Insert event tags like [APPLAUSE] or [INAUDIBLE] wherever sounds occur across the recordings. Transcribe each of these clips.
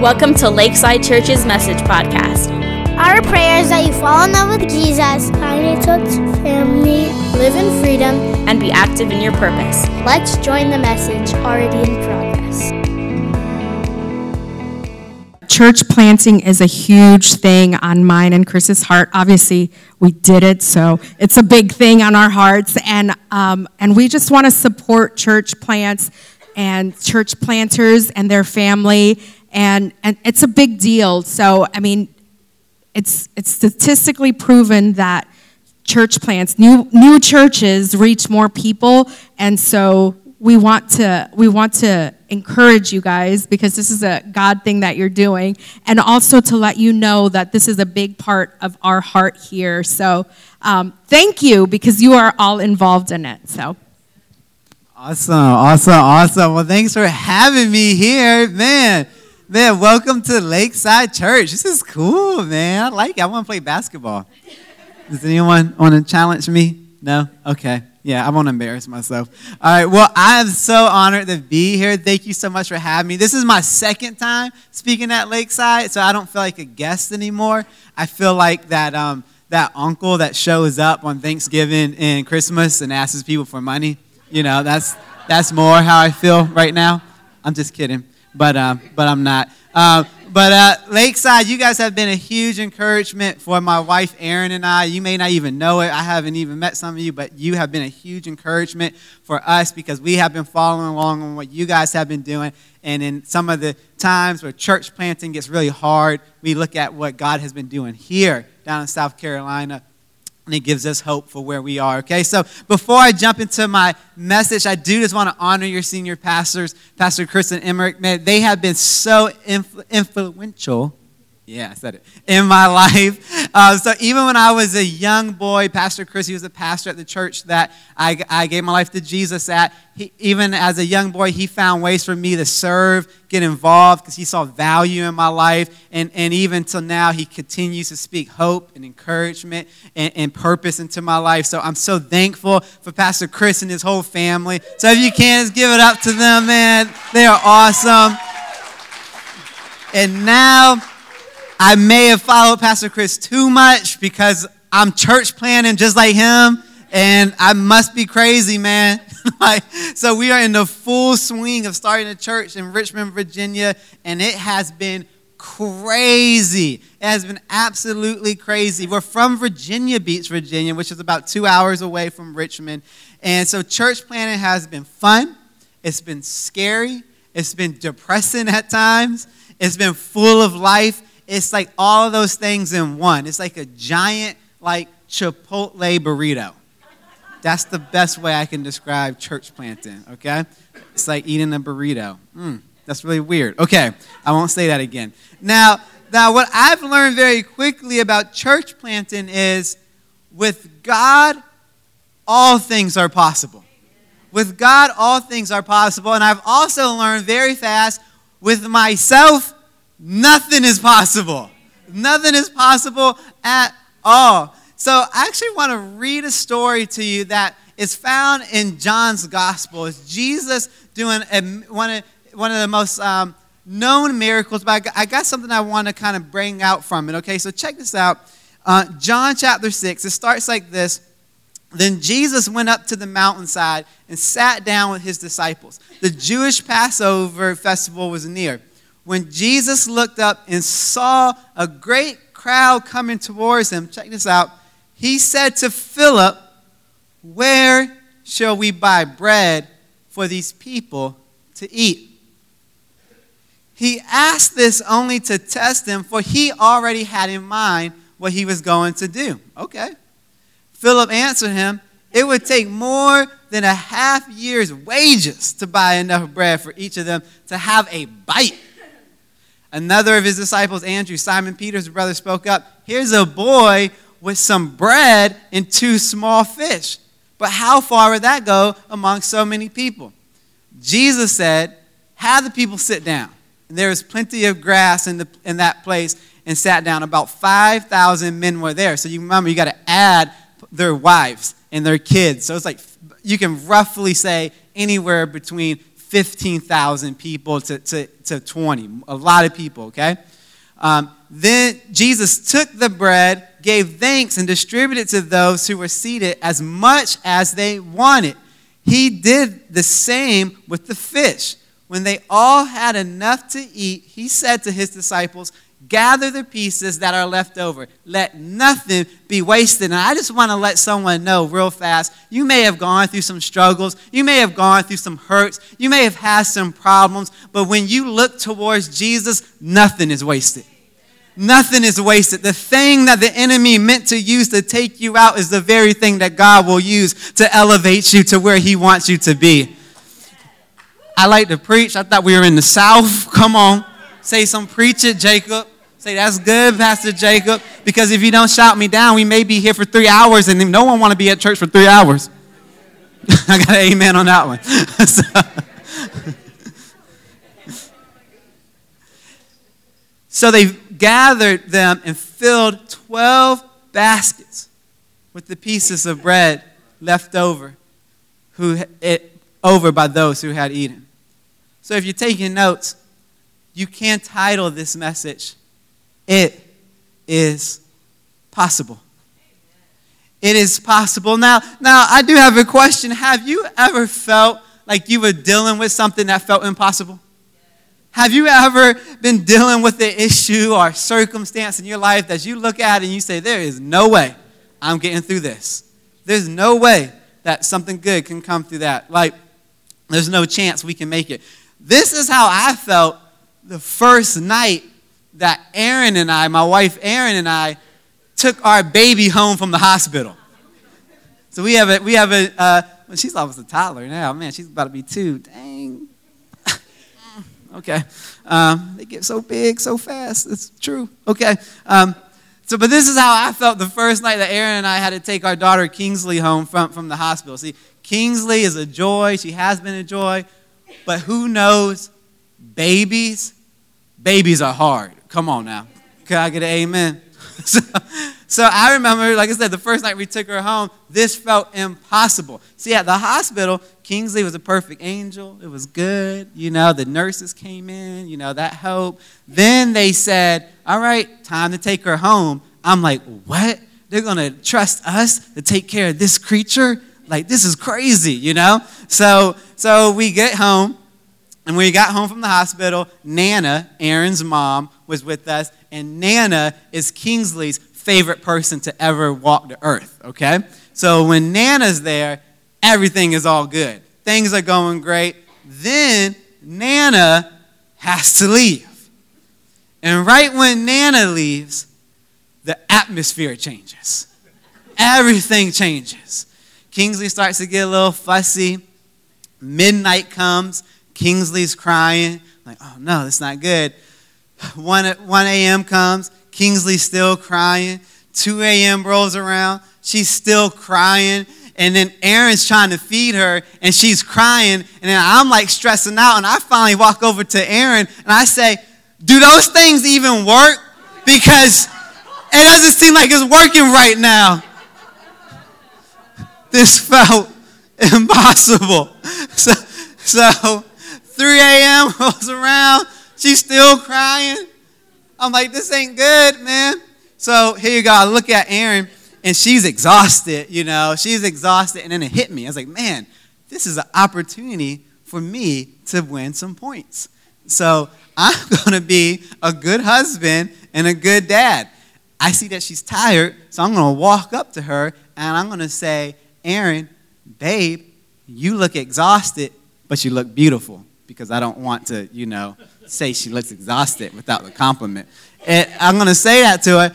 Welcome to Lakeside Church's Message Podcast. Our prayer is that you fall in love with Jesus, find a church family, live in freedom, and be active in your purpose. Let's join the message already in progress. Church planting is a huge thing on mine and Chris's heart. Obviously, we did it, so it's a big thing on our hearts, and um, and we just want to support church plants and church planters and their family and and it's a big deal. So I mean, it's it's statistically proven that church plants, new new churches, reach more people, and so we want to we want to encourage you guys because this is a God thing that you're doing, and also to let you know that this is a big part of our heart here. So um, thank you because you are all involved in it. So. Awesome, awesome, awesome. Well, thanks for having me here, man. Man, welcome to Lakeside Church. This is cool, man. I like it. I want to play basketball. Does anyone want to challenge me? No? Okay. Yeah, I won't embarrass myself. All right. Well, I am so honored to be here. Thank you so much for having me. This is my second time speaking at Lakeside, so I don't feel like a guest anymore. I feel like that um, that uncle that shows up on Thanksgiving and Christmas and asks people for money. You know, that's that's more how I feel right now. I'm just kidding but uh, but I'm not. Uh, but uh, Lakeside, you guys have been a huge encouragement for my wife Erin and I. You may not even know it. I haven't even met some of you, but you have been a huge encouragement for us because we have been following along on what you guys have been doing. And in some of the times where church planting gets really hard, we look at what God has been doing here down in South Carolina and it gives us hope for where we are. Okay, so before I jump into my message, I do just want to honor your senior pastors, Pastor Chris and Emmerich. Man, they have been so influ- influential yeah, I said it. In my life. Uh, so even when I was a young boy, Pastor Chris, he was a pastor at the church that I, I gave my life to Jesus at. He, even as a young boy, he found ways for me to serve, get involved, because he saw value in my life. And, and even till now, he continues to speak hope and encouragement and, and purpose into my life. So I'm so thankful for Pastor Chris and his whole family. So if you can, just give it up to them, man. They are awesome. And now, I may have followed Pastor Chris too much because I'm church planting just like him, and I must be crazy, man. [LAUGHS] like, so we are in the full swing of starting a church in Richmond, Virginia, and it has been crazy. It has been absolutely crazy. We're from Virginia Beach, Virginia, which is about two hours away from Richmond. And so church planting has been fun. It's been scary. It's been depressing at times. It's been full of life it's like all of those things in one. It's like a giant, like Chipotle burrito. That's the best way I can describe church planting, okay? It's like eating a burrito. Mm, that's really weird. Okay, I won't say that again. Now, now, what I've learned very quickly about church planting is with God, all things are possible. With God, all things are possible. And I've also learned very fast with myself, nothing is possible. Nothing is possible at all. So I actually want to read a story to you that is found in John's gospel. It's Jesus doing a, one, of, one of the most um, known miracles, but I got, something I want to kind of bring out from it. Okay, so check this out. Uh, John chapter 6, it starts like this. Then Jesus went up to the mountainside and sat down with his disciples. The Jewish Passover festival was near when Jesus looked up and saw a great crowd coming towards him, check this out, he said to Philip, Where shall we buy bread for these people to eat? He asked this only to test him, for he already had in mind what he was going to do. Okay. Philip answered him, It would take more than a half year's wages to buy enough bread for each of them to have a bite. Another of his disciples, Andrew, Simon Peter's brother, spoke up Here's a boy with some bread and two small fish. But how far would that go among so many people? Jesus said, Have the people sit down. And there was plenty of grass in, the, in that place and sat down. About 5,000 men were there. So you remember, you got to add their wives and their kids. So it's like you can roughly say anywhere between 15,000 people to, to, to 20, a lot of people, okay? Um, then Jesus took the bread, gave thanks, and distributed to those who were seated as much as they wanted. He did the same with the fish. When they all had enough to eat, he said to his disciples, Gather the pieces that are left over. Let nothing be wasted. And I just want to let someone know real fast you may have gone through some struggles. You may have gone through some hurts. You may have had some problems. But when you look towards Jesus, nothing is wasted. Nothing is wasted. The thing that the enemy meant to use to take you out is the very thing that God will use to elevate you to where he wants you to be. I like to preach. I thought we were in the South. Come on. Say some preach it, Jacob. Say that's good, Pastor Jacob. Because if you don't shout me down, we may be here for three hours, and no one want to be at church for three hours. [LAUGHS] I got an amen on that one. [LAUGHS] so, [LAUGHS] so they gathered them and filled twelve baskets with the pieces of bread left over, who it, over by those who had eaten. So if you're taking notes, you can title this message, It is Possible. It is possible. Now, now I do have a question. Have you ever felt like you were dealing with something that felt impossible? Have you ever been dealing with an issue or circumstance in your life that you look at and you say, There is no way I'm getting through this? There's no way that something good can come through that. Like, there's no chance we can make it. This is how I felt the first night that Aaron and I, my wife Aaron and I, took our baby home from the hospital. So we have a, we have a, uh, well, she's almost a toddler now. Man, she's about to be two. Dang. [LAUGHS] okay. Um, they get so big so fast. It's true. Okay. Um, so, but this is how I felt the first night that Aaron and I had to take our daughter Kingsley home from, from the hospital. See, Kingsley is a joy. She has been a joy. But who knows? Babies, babies are hard. Come on now. Can I get an amen? [LAUGHS] so, so I remember, like I said, the first night we took her home, this felt impossible. See, at the hospital, Kingsley was a perfect angel. It was good. You know, the nurses came in, you know, that helped. Then they said, all right, time to take her home. I'm like, what? They're going to trust us to take care of this creature? Like, this is crazy, you know? So, so we get home, and when we got home from the hospital, Nana, Aaron's mom, was with us, and Nana is Kingsley's favorite person to ever walk the earth, okay? So when Nana's there, everything is all good. Things are going great. Then Nana has to leave. And right when Nana leaves, the atmosphere changes. Everything changes. Kingsley starts to get a little fussy. Midnight comes. Kingsley's crying. Like, oh no, that's not good. 1, 1 a.m. comes. Kingsley's still crying. 2 a.m. rolls around. She's still crying. And then Aaron's trying to feed her and she's crying. And then I'm like stressing out. And I finally walk over to Aaron and I say, Do those things even work? Because it doesn't seem like it's working right now. This felt [LAUGHS] impossible. [LAUGHS] So, so 3 a.m. rolls [LAUGHS] around. She's still crying. I'm like, this ain't good, man. So here you go. I look at Aaron, and she's exhausted, you know. She's exhausted, and then it hit me. I was like, man, this is an opportunity for me to win some points. So I'm [LAUGHS] going to be a good husband and a good dad. I see that she's tired, so I'm going to walk up to her and I'm going to say, Aaron, babe, you look exhausted, but you look beautiful because I don't want to, you know, say she looks exhausted without the compliment. And I'm going to say that to her.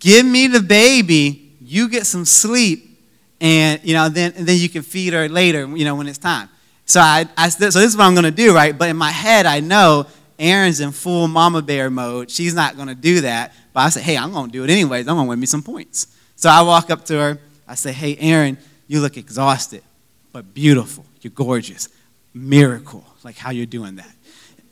Give me the baby. You get some sleep, and you know, then and then you can feed her later. You know, when it's time. So I, I so this is what I'm going to do, right? But in my head, I know Aaron's in full mama bear mode. She's not going to do that. But I say, hey, I'm going to do it anyways. I'm going to win me some points. So I walk up to her. I say, hey, Aaron, you look exhausted, but beautiful. You're gorgeous. Miracle, like how you're doing that.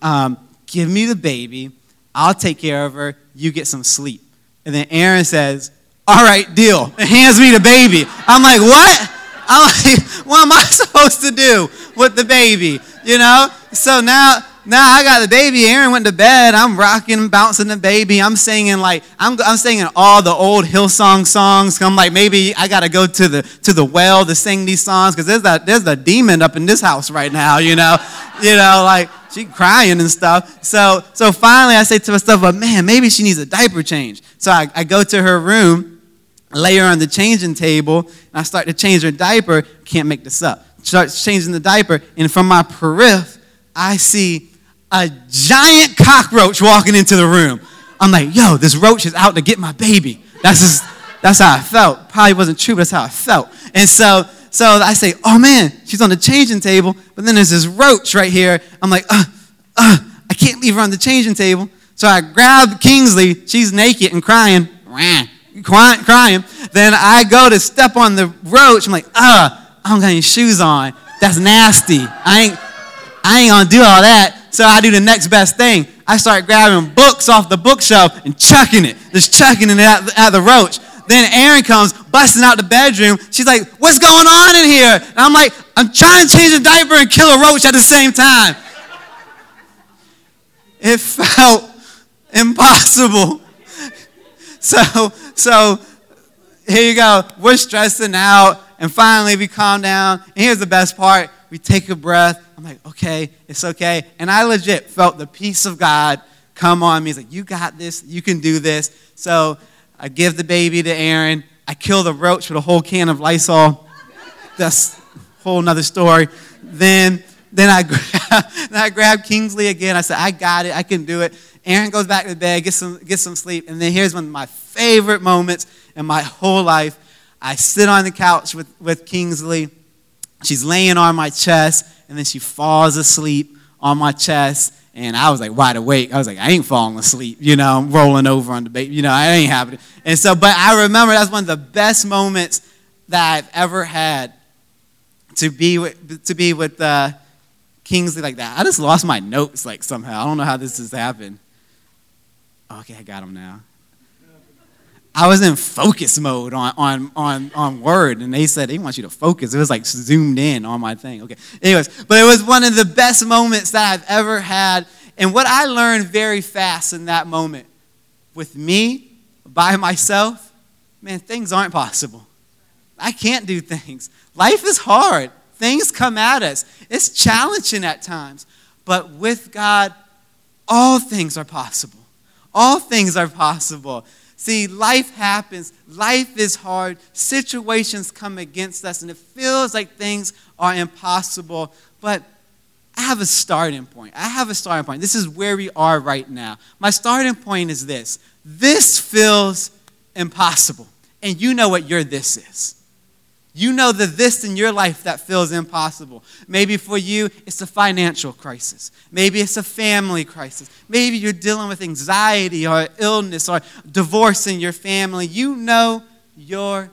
Um, give me the baby. I'll take care of her. You get some sleep. And then Aaron says, all right, deal. And hands me the baby. I'm like, what? I'm like, what am I [LAUGHS] supposed to do with the baby? you know? So now, now I got the baby. Aaron went to bed. I'm rocking, bouncing the baby. I'm singing like I'm, I'm singing all the old Hillsong songs. I'm like maybe I got to go to the to the well to sing these songs because there's a there's a demon up in this house right now. You know, [LAUGHS] you know like she crying and stuff. So so finally I say to myself, but man, maybe she needs a diaper change. So I, I go to her room, lay her on the changing table, and I start to change her diaper. Can't make this up. starts changing the diaper, and from my periphery, I see a giant cockroach walking into the room. I'm like, yo, this roach is out to get my baby. That's just, that's how I felt. Probably wasn't true, but that's how I felt. And so, so I say, oh man, she's on the changing table, but then there's this roach right here. I'm like, uh, uh, I can't leave her on the changing table. So I grab Kingsley. She's naked and crying, crying, crying. Then I go to step on the roach. I'm like, uh, I don't got any shoes on. That's nasty. I ain't, I ain't gonna do all that. So I do the next best thing. I start grabbing books off the bookshelf and chucking it, just chucking it at, at the roach. Then Aaron comes busting out the bedroom. She's like, What's going on in here? And I'm like, I'm trying to change a diaper and kill a roach at the same time. It felt impossible. [LAUGHS] So, so here you go. We're stressing out, and finally we calm down. And here's the best part we take a breath. I'm like, okay, it's okay. And I legit felt the peace of God come on me. He's like, you got this, you can do this. So I give the baby to Aaron. I kill the roach with a whole can of Lysol. That's a whole nother story. Then, then I, [LAUGHS] grab, then I grab Kingsley again. I said, I got it, I can do it. Aaron goes back to bed, gets some, gets some sleep. And then here's one of my favorite moments in my whole life. I sit on the couch with, with Kingsley She's laying on my chest, and then she falls asleep on my chest. And I was like wide awake. I was like, I ain't falling asleep, you know, I'm rolling over on the baby, you know, I ain't happening. And so, but I remember that's one of the best moments that I've ever had to be with, to be with uh, Kingsley like that. I just lost my notes like somehow. I don't know how this has happened. Okay, I got them now. I was in focus mode on, on, on, on Word, and they said they want you to focus. It was like zoomed in on my thing. Okay. Anyways, but it was one of the best moments that I've ever had. And what I learned very fast in that moment with me, by myself, man, things aren't possible. I can't do things. Life is hard. Things come at us. It's challenging at times. But with God, all things are possible. All things are possible. See, life happens. Life is hard. Situations come against us, and it feels like things are impossible. But I have a starting point. I have a starting point. This is where we are right now. My starting point is this this feels impossible. And you know what your this is. You know the this in your life that feels impossible. Maybe for you, it's a financial crisis. Maybe it's a family crisis. Maybe you're dealing with anxiety or illness or divorce in your family. You know your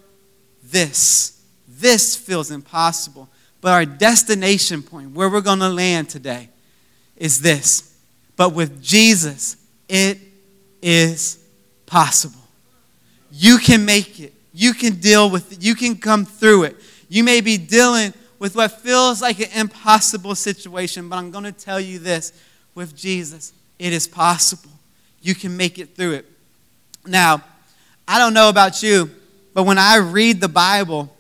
this. This feels impossible. But our destination point, where we're going to land today, is this. But with Jesus, it is possible. You can make it. You can deal with it. You can come through it. You may be dealing with what feels like an impossible situation, but I'm going to tell you this with Jesus, it is possible. You can make it through it. Now, I don't know about you, but when I read the Bible,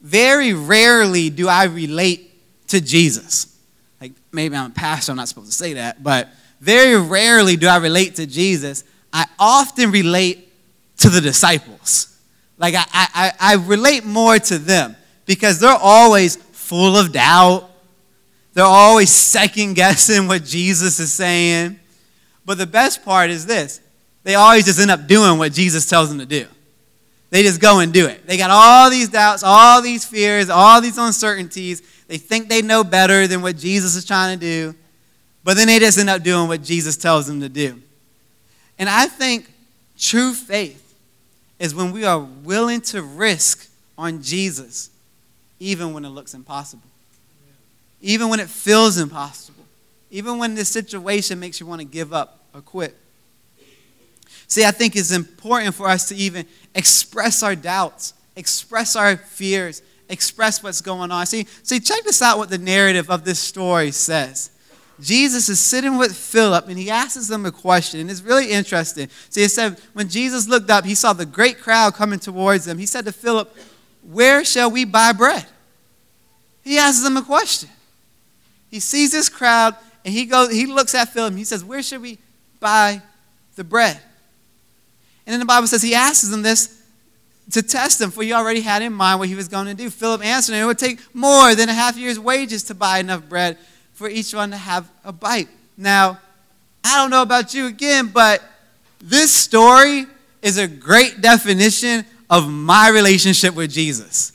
very rarely do I relate to Jesus. Like maybe I'm a pastor, I'm not supposed to say that, but very rarely do I relate to Jesus. I often relate to the disciples. Like, I, I, I relate more to them because they're always full of doubt. They're always second guessing what Jesus is saying. But the best part is this they always just end up doing what Jesus tells them to do. They just go and do it. They got all these doubts, all these fears, all these uncertainties. They think they know better than what Jesus is trying to do, but then they just end up doing what Jesus tells them to do. And I think true faith is when we are willing to risk on Jesus, even when it looks impossible, even when it feels impossible, even when the situation makes you want to give up or quit. See, I think it's important for us to even express our doubts, express our fears, express what's going on. See, see, check this out what the narrative of this story says. Jesus is sitting with Philip and he asks him a question, and it's really interesting. So he said, when Jesus looked up, he saw the great crowd coming towards him. He said to Philip, Where shall we buy bread? He asks him a question. He sees this crowd and he goes, he looks at Philip and he says, Where should we buy the bread? And then the Bible says he asks him this to test him, for he already had in mind what he was going to do. Philip answered, It would take more than a half year's wages to buy enough bread for each one to have a bite. Now, I don't know about you again, but this story is a great definition of my relationship with Jesus.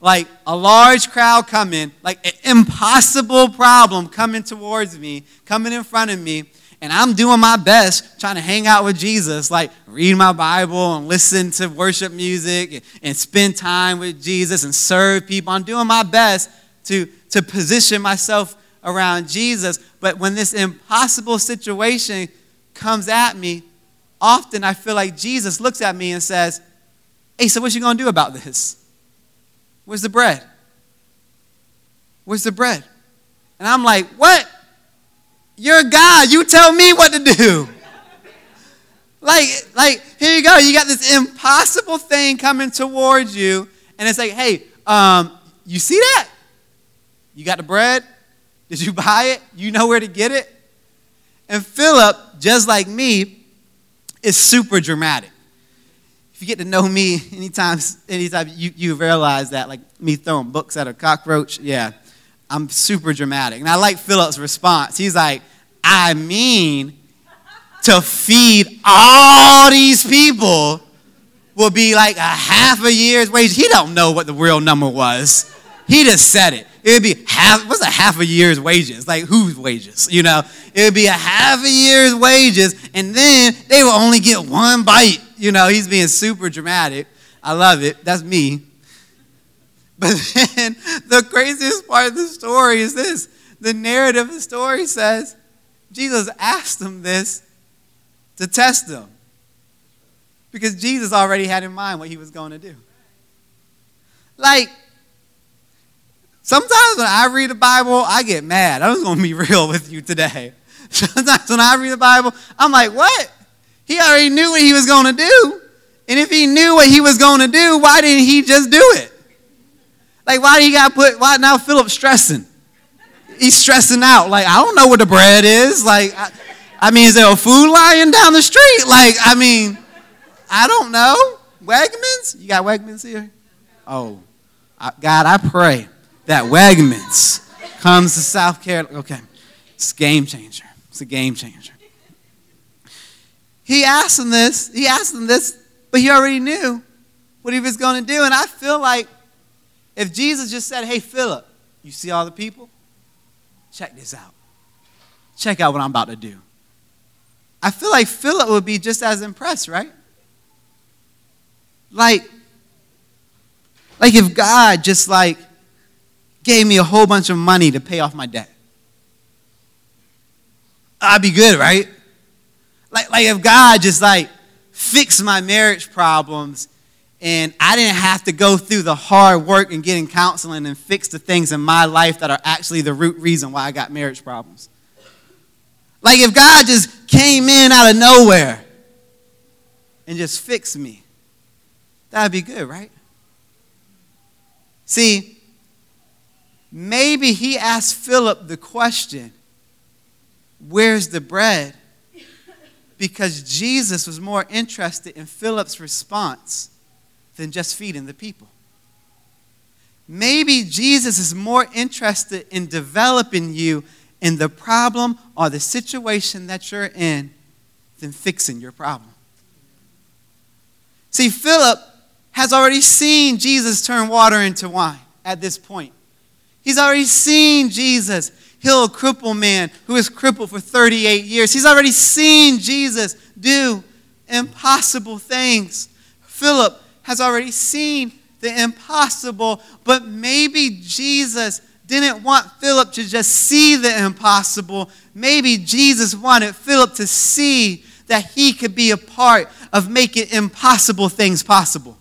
Like a large crowd coming, like an impossible problem coming towards me, coming in front of me, and I'm doing my best trying to hang out with Jesus, like read my Bible and listen to worship music and, and spend time with Jesus and serve people. I'm doing my best to, to position myself around Jesus. But when this impossible situation comes at me, often I feel like Jesus looks at me and says, Hey, so what you gonna do about this? Where's the bread? Where's the bread? And I'm like, What? You're God. You tell me what to do. like, like, here you go. You got this impossible thing coming towards you, and it's like, hey, um, you see that? You got the bread? Did you buy it? You know where to get it? And Philip, just like me, is super dramatic. If you get to know me anytime, anytime you, you realize that, like me throwing books at a cockroach, yeah, I'm super dramatic. And I like Philip's response. He's like, I mean, to feed all these people will be like a half a year's wage. He don't know what the real number was. He just said it. It would be half, what's a half a year's wages? Like whose wages? You know, it would be a half a year's wages, and then they will only get one bite. You know, he's being super dramatic. I love it. That's me. [LAUGHS] But then the craziest part of the story is this the narrative of the story says Jesus asked them this to test them. Because Jesus already had in mind what he was going to do. Like, Sometimes when I read the Bible, I get mad. I'm just going to be [LAUGHS] real with you today. Sometimes when I read the Bible, I'm like, what? He already knew what he was going to do. And if he knew what he was going to do, why didn't he just do it? Like, why do you got put, why now Philip's stressing? He's stressing out. Like, I don't know what the bread is. Like, I, I mean, is there a food lying down the street? Like, I mean, I don't know. Wegmans? You got Wegmans here? Oh, God, I pray that Wegmans comes to South Carolina. Okay, it's a game changer. It's a game changer. He asked him this, he asked him this, but he already knew what he was going to do. And I feel like if Jesus just said, Hey, Philip, you see all the people? Check this out. Check out what I'm about to do. I feel like Philip would be just as impressed, right? Like, like if God just like gave me a whole bunch of money to pay off my debt. I'd be good, right? Like, like if God just like fixed my marriage problems and I didn't have to go through the hard work and getting counseling and fix the things in my life that are actually the root reason why I got marriage problems. Like if God just came in out of nowhere and just fixed me, that'd be good, right? See, maybe he asked Philip the question, Where's the bread? Because Jesus was more interested in Philip's response than just feeding the people. Maybe Jesus is more interested in developing you in the problem or the situation that you're in than fixing your problem. See, Philip has already seen Jesus turn water into wine at this point. He's already seen Jesus heal a crippled man who was crippled for 38 years. He's already seen Jesus do impossible things. Philip has already seen the impossible, but maybe Jesus didn't want Philip to just see the impossible. Maybe Jesus wanted Philip to see that he could be a part of making impossible things possible.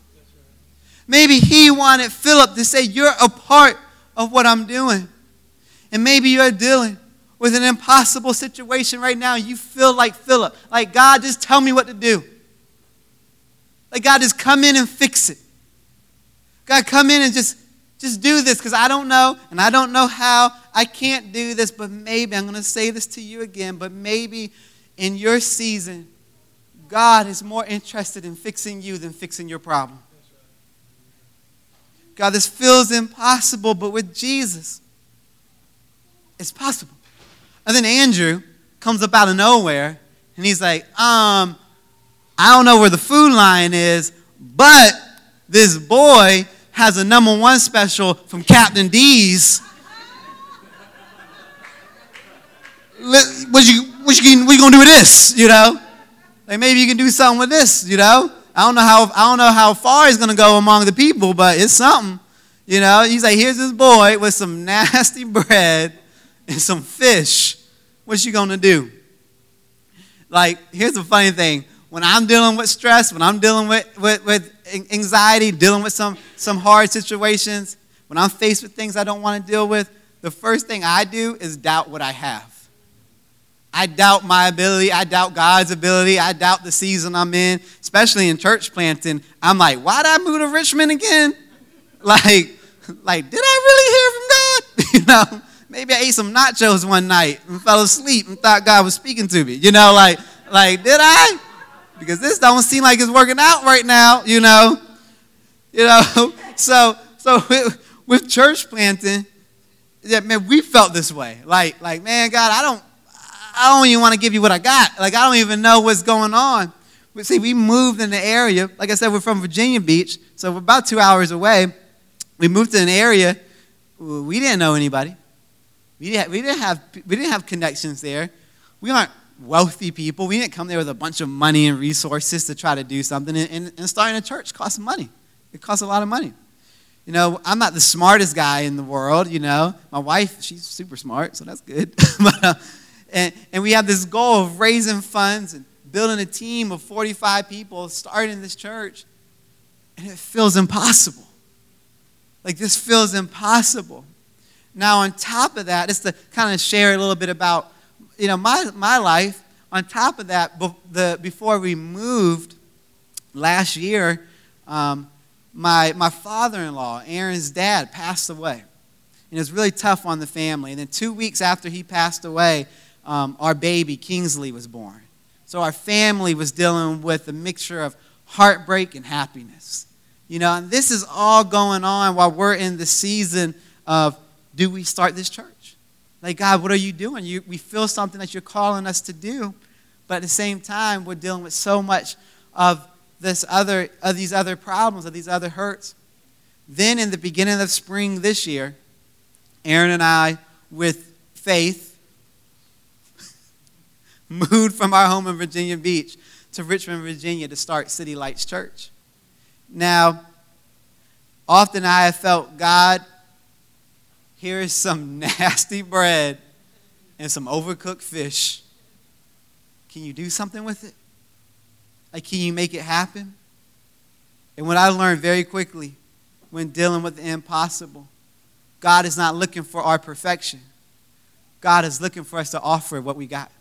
Maybe he wanted Philip to say, You're a part of what I'm doing. And maybe you're dealing with an impossible situation right now. You feel like Philip, like God, just tell me what to do. Like God, just come in and fix it. God, come in and just just do this because I don't know and I don't know how. I can't do this, but maybe I'm going to say this to you again, but maybe in your season, God is more interested in fixing you than fixing your problem. God, this feels impossible, but with Jesus, it's possible. And then Andrew comes up out of nowhere and he's like, um, I don't know where the food line is, but this boy has a number one special from Captain D's. What you, what you, what you gonna do with this? You know, like maybe you can do something with this. You know, I don't know how I don't know how far he's gonna go among the people, but it's something. You know, he's like, here's this boy with some [LAUGHS] nasty bread and some fish. What's you gonna do? Like, here's the funny thing. When I'm dealing with stress, when I'm dealing with, with, with anxiety, dealing with some, some hard situations, when I'm faced with things I don't want to deal with, the first thing I do is doubt what I have. I doubt my ability. I doubt God's ability. I doubt the season I'm in, especially in church planting. I'm like, why did I move to Richmond again? [LAUGHS] Like, like, did I really hear from God? [LAUGHS] you know, maybe I ate some nachos one night and fell asleep and thought God was speaking to me. You know, like, like, did I? Because this don't seem like it's working out right now, you know. You know, [LAUGHS] so so with, with church planting, yeah, man, we felt this way. Like, like, man, God, I don't I don't even want to give you what I got. Like, I don't even know what's going on. But see, we moved in the area. Like I said, we're from Virginia Beach, so we're about two hours away. We moved to an area we didn't know anybody. We didn't, we didn't, have, we didn't have connections there. We aren't wealthy people. We didn't come there with a bunch of money and resources to try to do something. And, and, and starting a church costs money. It costs a lot of money. You know, I'm not the smartest guy in the world, you know. My wife, she's super smart, so that's good. [LAUGHS] but, uh, and, and we have this goal of raising funds and building a team of 45 people starting this church. And it feels impossible. Like this feels impossible. Now, on top of that, just to kind of share a little bit about, you know, my, my life, on top of that, the, before we moved last year, um, my, my father in law, Aaron's dad, passed away. And it was really tough on the family. And then two weeks after he passed away, um, our baby, Kingsley, was born. So our family was dealing with a mixture of heartbreak and happiness. You know, and this is all going on while we're in the season of do we start this church? Like, God, what are you doing? You, we feel something that you're calling us to do, but at the same time, we're dealing with so much of this other of these other problems, of these other hurts. Then in the beginning of spring this year, Aaron and I, with faith, [LAUGHS] moved from our home in Virginia Beach to Richmond, Virginia to start City Lights Church. Now, often I have felt, God, here is some [LAUGHS] nasty bread and some overcooked fish. Can you do something with it? Like, can you make it happen? And what I learned very quickly when dealing with the impossible, God is not looking for our perfection. God is looking for us to offer what we got.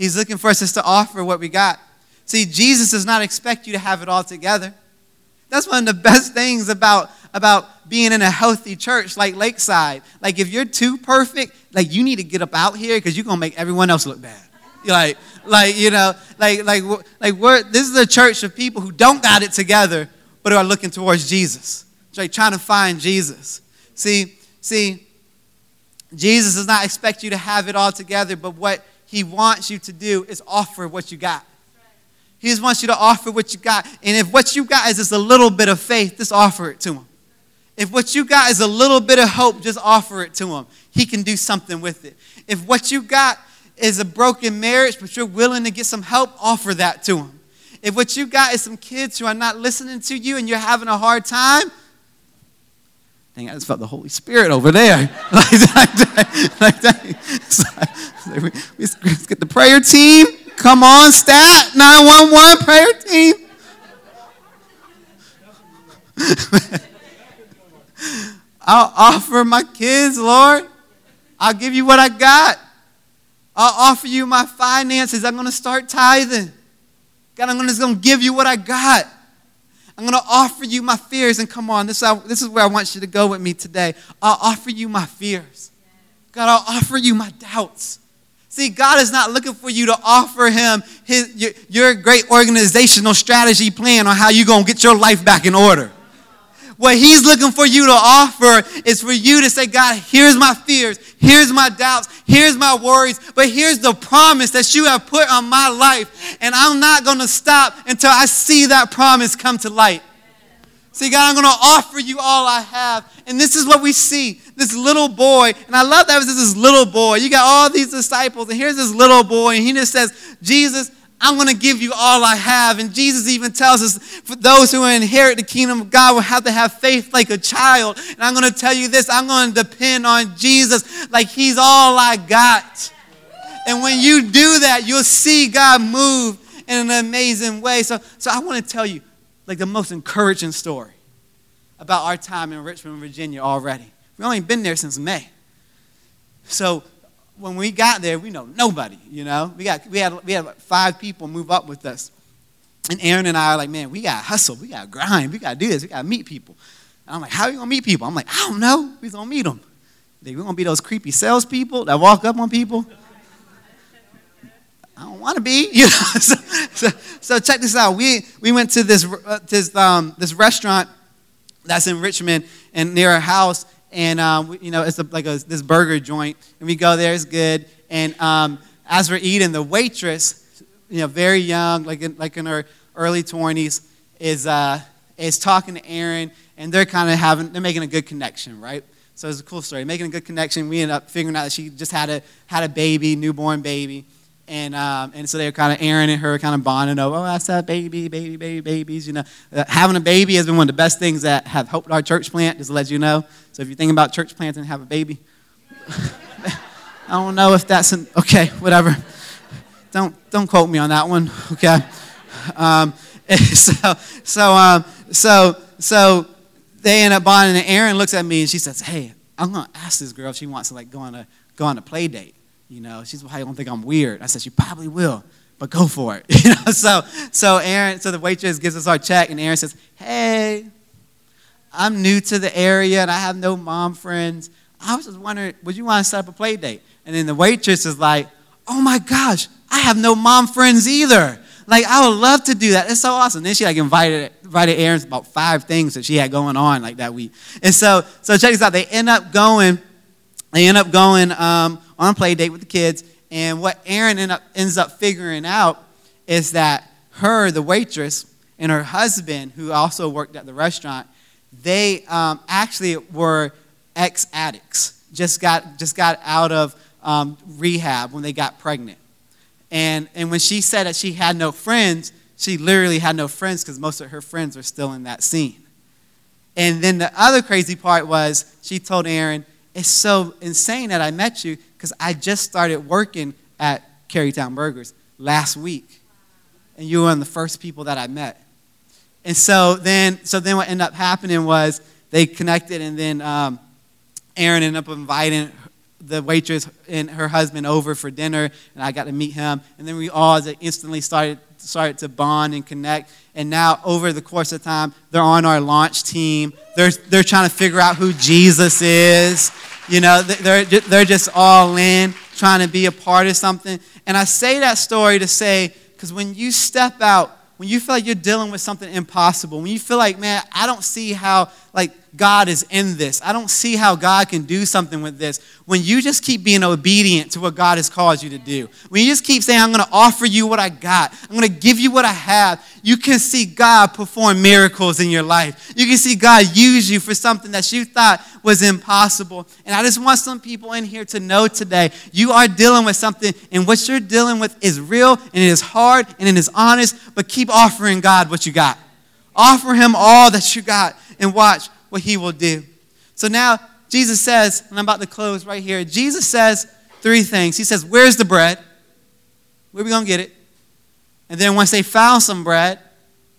He's looking for us just to offer what we got. See, Jesus does not expect you to have it all together. That's one of the best things about, about being in a healthy church like Lakeside. Like, if you're too perfect, like, you need to get up out here because you're going to make everyone else look bad. Like, like you know, like, like, like we're, this is a church of people who don't got it together, but are looking towards Jesus. Like, trying to find Jesus. See, see, Jesus does not expect you to have it all together, but what he wants you to do is offer what you got. He just wants you to offer what you got. And if what you got is just a little bit of faith, just offer it to him. If what you got is a little bit of hope, just offer it to him. He can do something with it. If what you got is a broken marriage, but you're willing to get some help, offer that to him. If what you got is some kids who are not listening to you and you're having a hard time, dang, I just felt the Holy Spirit over there. [LAUGHS] like, like, like, like, let's get the prayer team. Come on, stat 911 prayer team. [LAUGHS] I'll offer my kids, Lord. I'll give you what I got. I'll offer you my finances. I'm going to start tithing. God, I'm just going to give you what I got. I'm going to offer you my fears. And come on, this is, this is where I want you to go with me today. I'll offer you my fears. God, I'll offer you my doubts. See, God is not looking for you to offer him his, your, your great organizational strategy plan on how you're going to get your life back in order. What he's looking for you to offer is for you to say, God, here's my fears, here's my doubts, here's my worries, but here's the promise that you have put on my life. And I'm not going to stop until I see that promise come to light. See, God, I'm going to offer you all I have. And this is what we see this little boy. And I love that this this little boy. You got all these disciples, and here's this little boy, and he just says, Jesus, I'm going to give you all I have. And Jesus even tells us for those who inherit the kingdom of God will have to have faith like a child. And I'm going to tell you this I'm going to depend on Jesus like he's all I got. And when you do that, you'll see God move in an amazing way. So, so I want to tell you like the most encouraging story about our time in Richmond, Virginia already. We've only been there since May. So when we got there, we know nobody, you know. We, got, we, had, we had like five people move up with us. And Aaron and I are like, man, we got to hustle. We got to grind. We got to do this. We got to meet people. And I'm like, how are you going to meet people? I'm like, I don't know. We're going to meet them. We're going to be those creepy salespeople that walk up on people. I don't want to be, [LAUGHS] you know. [LAUGHS] so, so, so, check this out. We, we went to this, uh, this, um, this restaurant that's in Richmond and near our house, and um, you know it's a, like a, this burger joint, and we go there. It's good, and um, as we're eating, the waitress, you know, very young, like in, like in her early twenties, is uh, is talking to Aaron, and they're kind of having they're making a good connection, right? So it's a cool story, making a good connection. We end up figuring out that she just had a had a baby, newborn baby. And, um, and so they were kind of Aaron and her kind of bonding over, oh, that's that baby, baby, baby, babies. You know, uh, having a baby has been one of the best things that have helped our church plant, just to let you know. So if you're thinking about church planting, have a baby. [LAUGHS] I don't know if that's an, okay, whatever. Don't, don't quote me on that one, okay? Um, [LAUGHS] so, so, um, so, so they end up bonding, and Aaron looks at me and she says, hey, I'm going to ask this girl if she wants to like go on a, go on a play date. You know, she's probably gonna think I'm weird. I said, she probably will, but go for it. [LAUGHS] You know, so so Aaron, so the waitress gives us our check, and Aaron says, Hey, I'm new to the area and I have no mom friends. I was just wondering, would you want to set up a play date? And then the waitress is like, Oh my gosh, I have no mom friends either. Like, I would love to do that. It's so awesome. Then she like invited invited Aaron about five things that she had going on like that week. And so so check this out. They end up going, they end up going um, on a play date with the kids. And what Aaron end up, ends up figuring out is that her, the waitress, and her husband, who also worked at the restaurant, they um, actually were ex addicts. Just got, just got out of um, rehab when they got pregnant. And, and when she said that she had no friends, she literally had no friends because most of her friends were still in that scene. And then the other crazy part was she told Aaron, It's so insane that I met you because I just started working at Carytown Burgers last week. And you were one of the first people that I met. And so then, so then what ended up happening was they connected, and then um, Aaron ended up inviting the waitress and her husband over for dinner, and I got to meet him. And then we all instantly started started to bond and connect. And now, over the course of time, they're on our launch team. They're, they're trying to figure out who Jesus is. You know, they're, they're just all in, trying to be a part of something. And I say that story to say, because when you step out, when you feel like you're dealing with something impossible, when you feel like, man, I don't see how, like, God is in this. I don't see how God can do something with this. When you just keep being obedient to what God has called you to do, when you just keep saying, I'm going to offer you what I got, I'm going to give you what I have, you can see God perform miracles in your life. You can see God use you for something that you thought was impossible. And I just want some people in here to know today you are dealing with something, and what you're dealing with is real, and it is hard, and it is honest, but keep offering God what you got. Offer Him all that you got, and watch what he will do. So now Jesus says, and I'm about to close right here. Jesus says three things. He says, Where's the bread? Where are we going to get it? And then once they found some bread,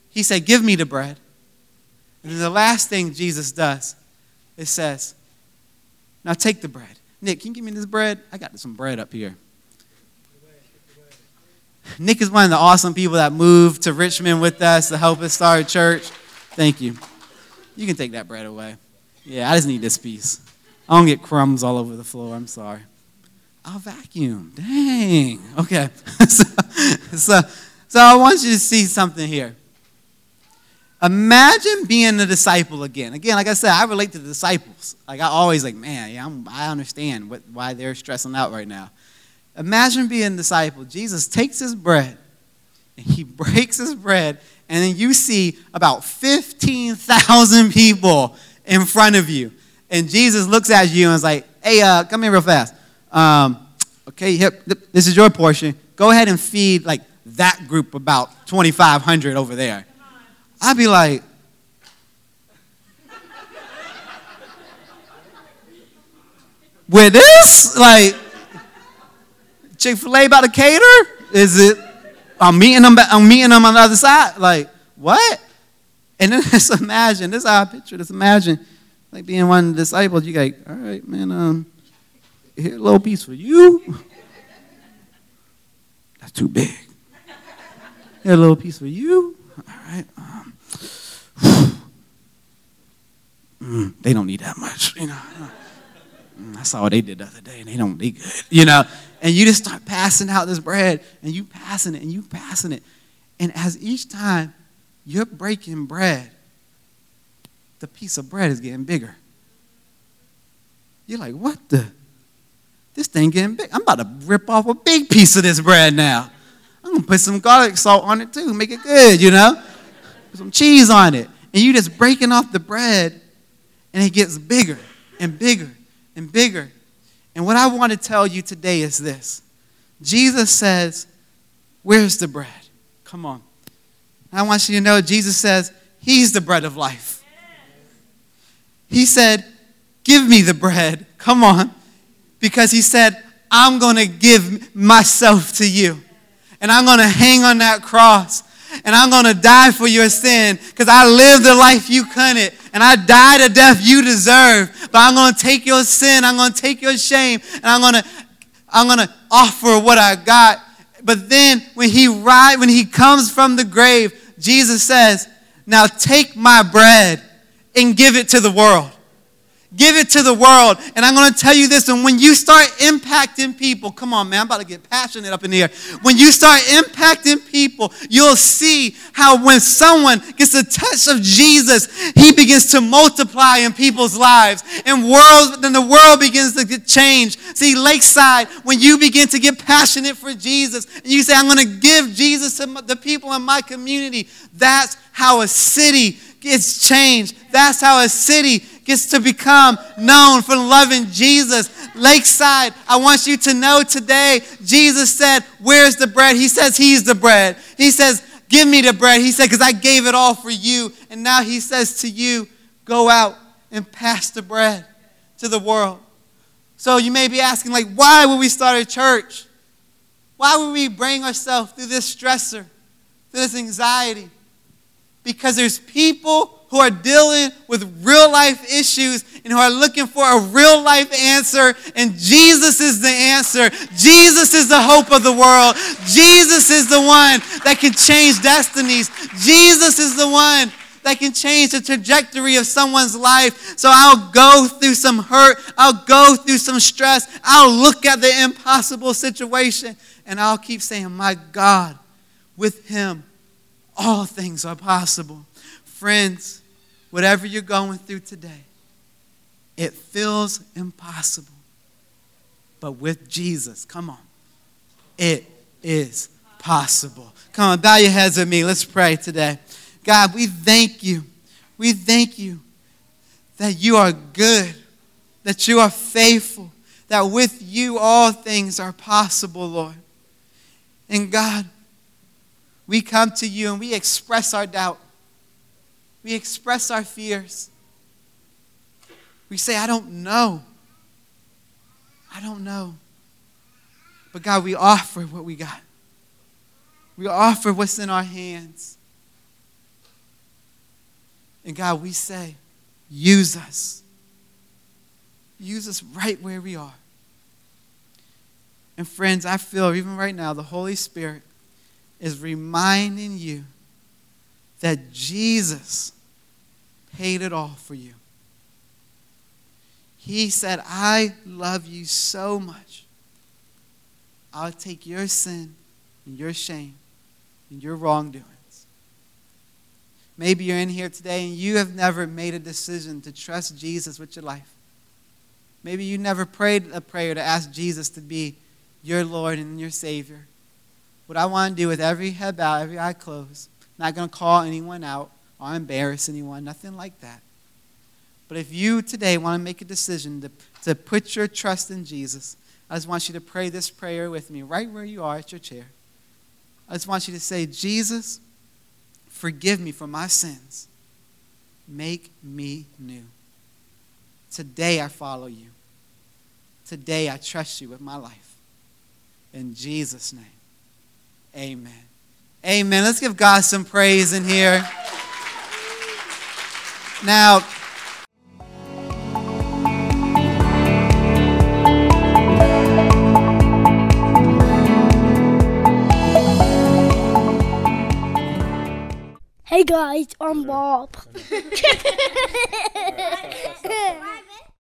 he said, Give me the bread. And then the last thing Jesus does, it says, Now take the bread. Nick, can you give me this bread? I got some bread up here. Nick is one of the awesome people that moved to Richmond with us to help us start a church. Thank you. You can take that bread away. Yeah, I just need this piece. I don't get crumbs all over the floor. I'm sorry. I'll vacuum. Dang. Okay. [LAUGHS] so, so, so I want you to see something here. Imagine being a disciple again. Again, like I said, I relate to the disciples. Like I always like, man, yeah, I'm, i understand what, why they're stressing out right now. Imagine being a disciple. Jesus takes his bread and he [LAUGHS] breaks his bread, and then you see about 15,000 [LAUGHS] people in front of you. And Jesus looks at you and is like, hey, uh, come here real fast. Um, okay, this is your portion. Go ahead and feed like that group about 2,500 over there. I'd be like, with this? Like, Chick fil A about to cater? Is it, I'm meeting them, I'm meeting them on the other side? Like, what? And then [LAUGHS] just imagine, this is how I picture this. Imagine, like being one of the disciples, you like, all right, man, um, here a little piece for you. [LAUGHS] That's too big. Here a little piece for you. All right. Um, [SIGHS] mm, they don't need that much, you know. Mm, I saw what they did the other day, and they don't. They good, you know. And you just start passing out this bread, and you passing it, and you passing it, and as each time you're breaking bread, the piece of bread is getting bigger. You're like, what the? This thing getting big. I'm about to rip off a big piece of this bread now. I'm gonna put some garlic salt on it too, make it good, you know? Put some cheese on it. And you just breaking off the bread, and it gets bigger and bigger and bigger. And what I want to tell you today is this Jesus says, Where's the bread? Come on. I want you to know Jesus says, He's the bread of life. He said, Give me the bread. Come on. Because He said, I'm going to give myself to you. And I'm going to hang on that cross. And I'm going to die for your sin because I lived the life you couldn't. And I died a death you deserve. But I'm going to take your sin. I'm going to take your shame. And I'm going to, I'm going to offer what I got. But then when he ride, when he comes from the grave, Jesus says, Now take my bread and give it to the world. Give it to the world. And I'm going to tell you this. And when you start impacting people, come on, man, I'm about to get passionate up in here. When you start impacting people, you'll see how when someone gets a touch of Jesus, he begins to multiply in people's lives. And world, then the world begins to get changed. See, Lakeside, when you begin to get passionate for Jesus, and you say, I'm going to give Jesus to the people in my community, that's how a city gets changed. That's how a city gets to become known for loving Jesus. Lakeside, I want you to know today, Jesus said, Where's the bread? He says, He's the bread. He says, Give me the bread. He said, Because I gave it all for you. And now He says to you, Go out and pass the bread to the world. So you may be asking, like, why would we start a church? Why would we bring ourselves through this stressor, through this anxiety? Because there's people who are dealing with real life issues and who are looking for a real life answer. And Jesus is the answer. Jesus is the hope of the world. Jesus is the one that can change destinies. Jesus is the one that can change the trajectory of someone's life. So I'll go through some hurt, I'll go through some stress, I'll look at the impossible situation, and I'll keep saying, My God, with Him, all things are possible. Friends, whatever you're going through today, it feels impossible. But with Jesus, come on, it is possible. Come on, bow your heads with me. Let's pray today. God, we thank you. We thank you that you are good, that you are faithful, that with you all things are possible, Lord. And God, we come to you and we express our doubt. We express our fears. We say, I don't know. I don't know. But God, we offer what we got. We offer what's in our hands. And God, we say, use us. Use us right where we are. And friends, I feel even right now the Holy Spirit is reminding you that Jesus paid it all for you. He said, I love you so much. I'll take your sin and your shame and your wrongdoings. Maybe you're in here today and you have never made a decision to trust Jesus with your life. Maybe you never prayed a prayer to ask Jesus to be your Lord and your Savior. What I want to do with every head bowed, every eye closed, not going to call anyone out or embarrass anyone, nothing like that. But if you today want to make a decision to, to put your trust in Jesus, I just want you to pray this prayer with me right where you are at your chair. I just want you to say, Jesus, forgive me for my sins. Make me new. Today I follow you. Today I trust you with my life. In Jesus' name, amen. Amen. Let's give God some praise in here. Now, Hey guys, I'm Bob. [LAUGHS] [LAUGHS]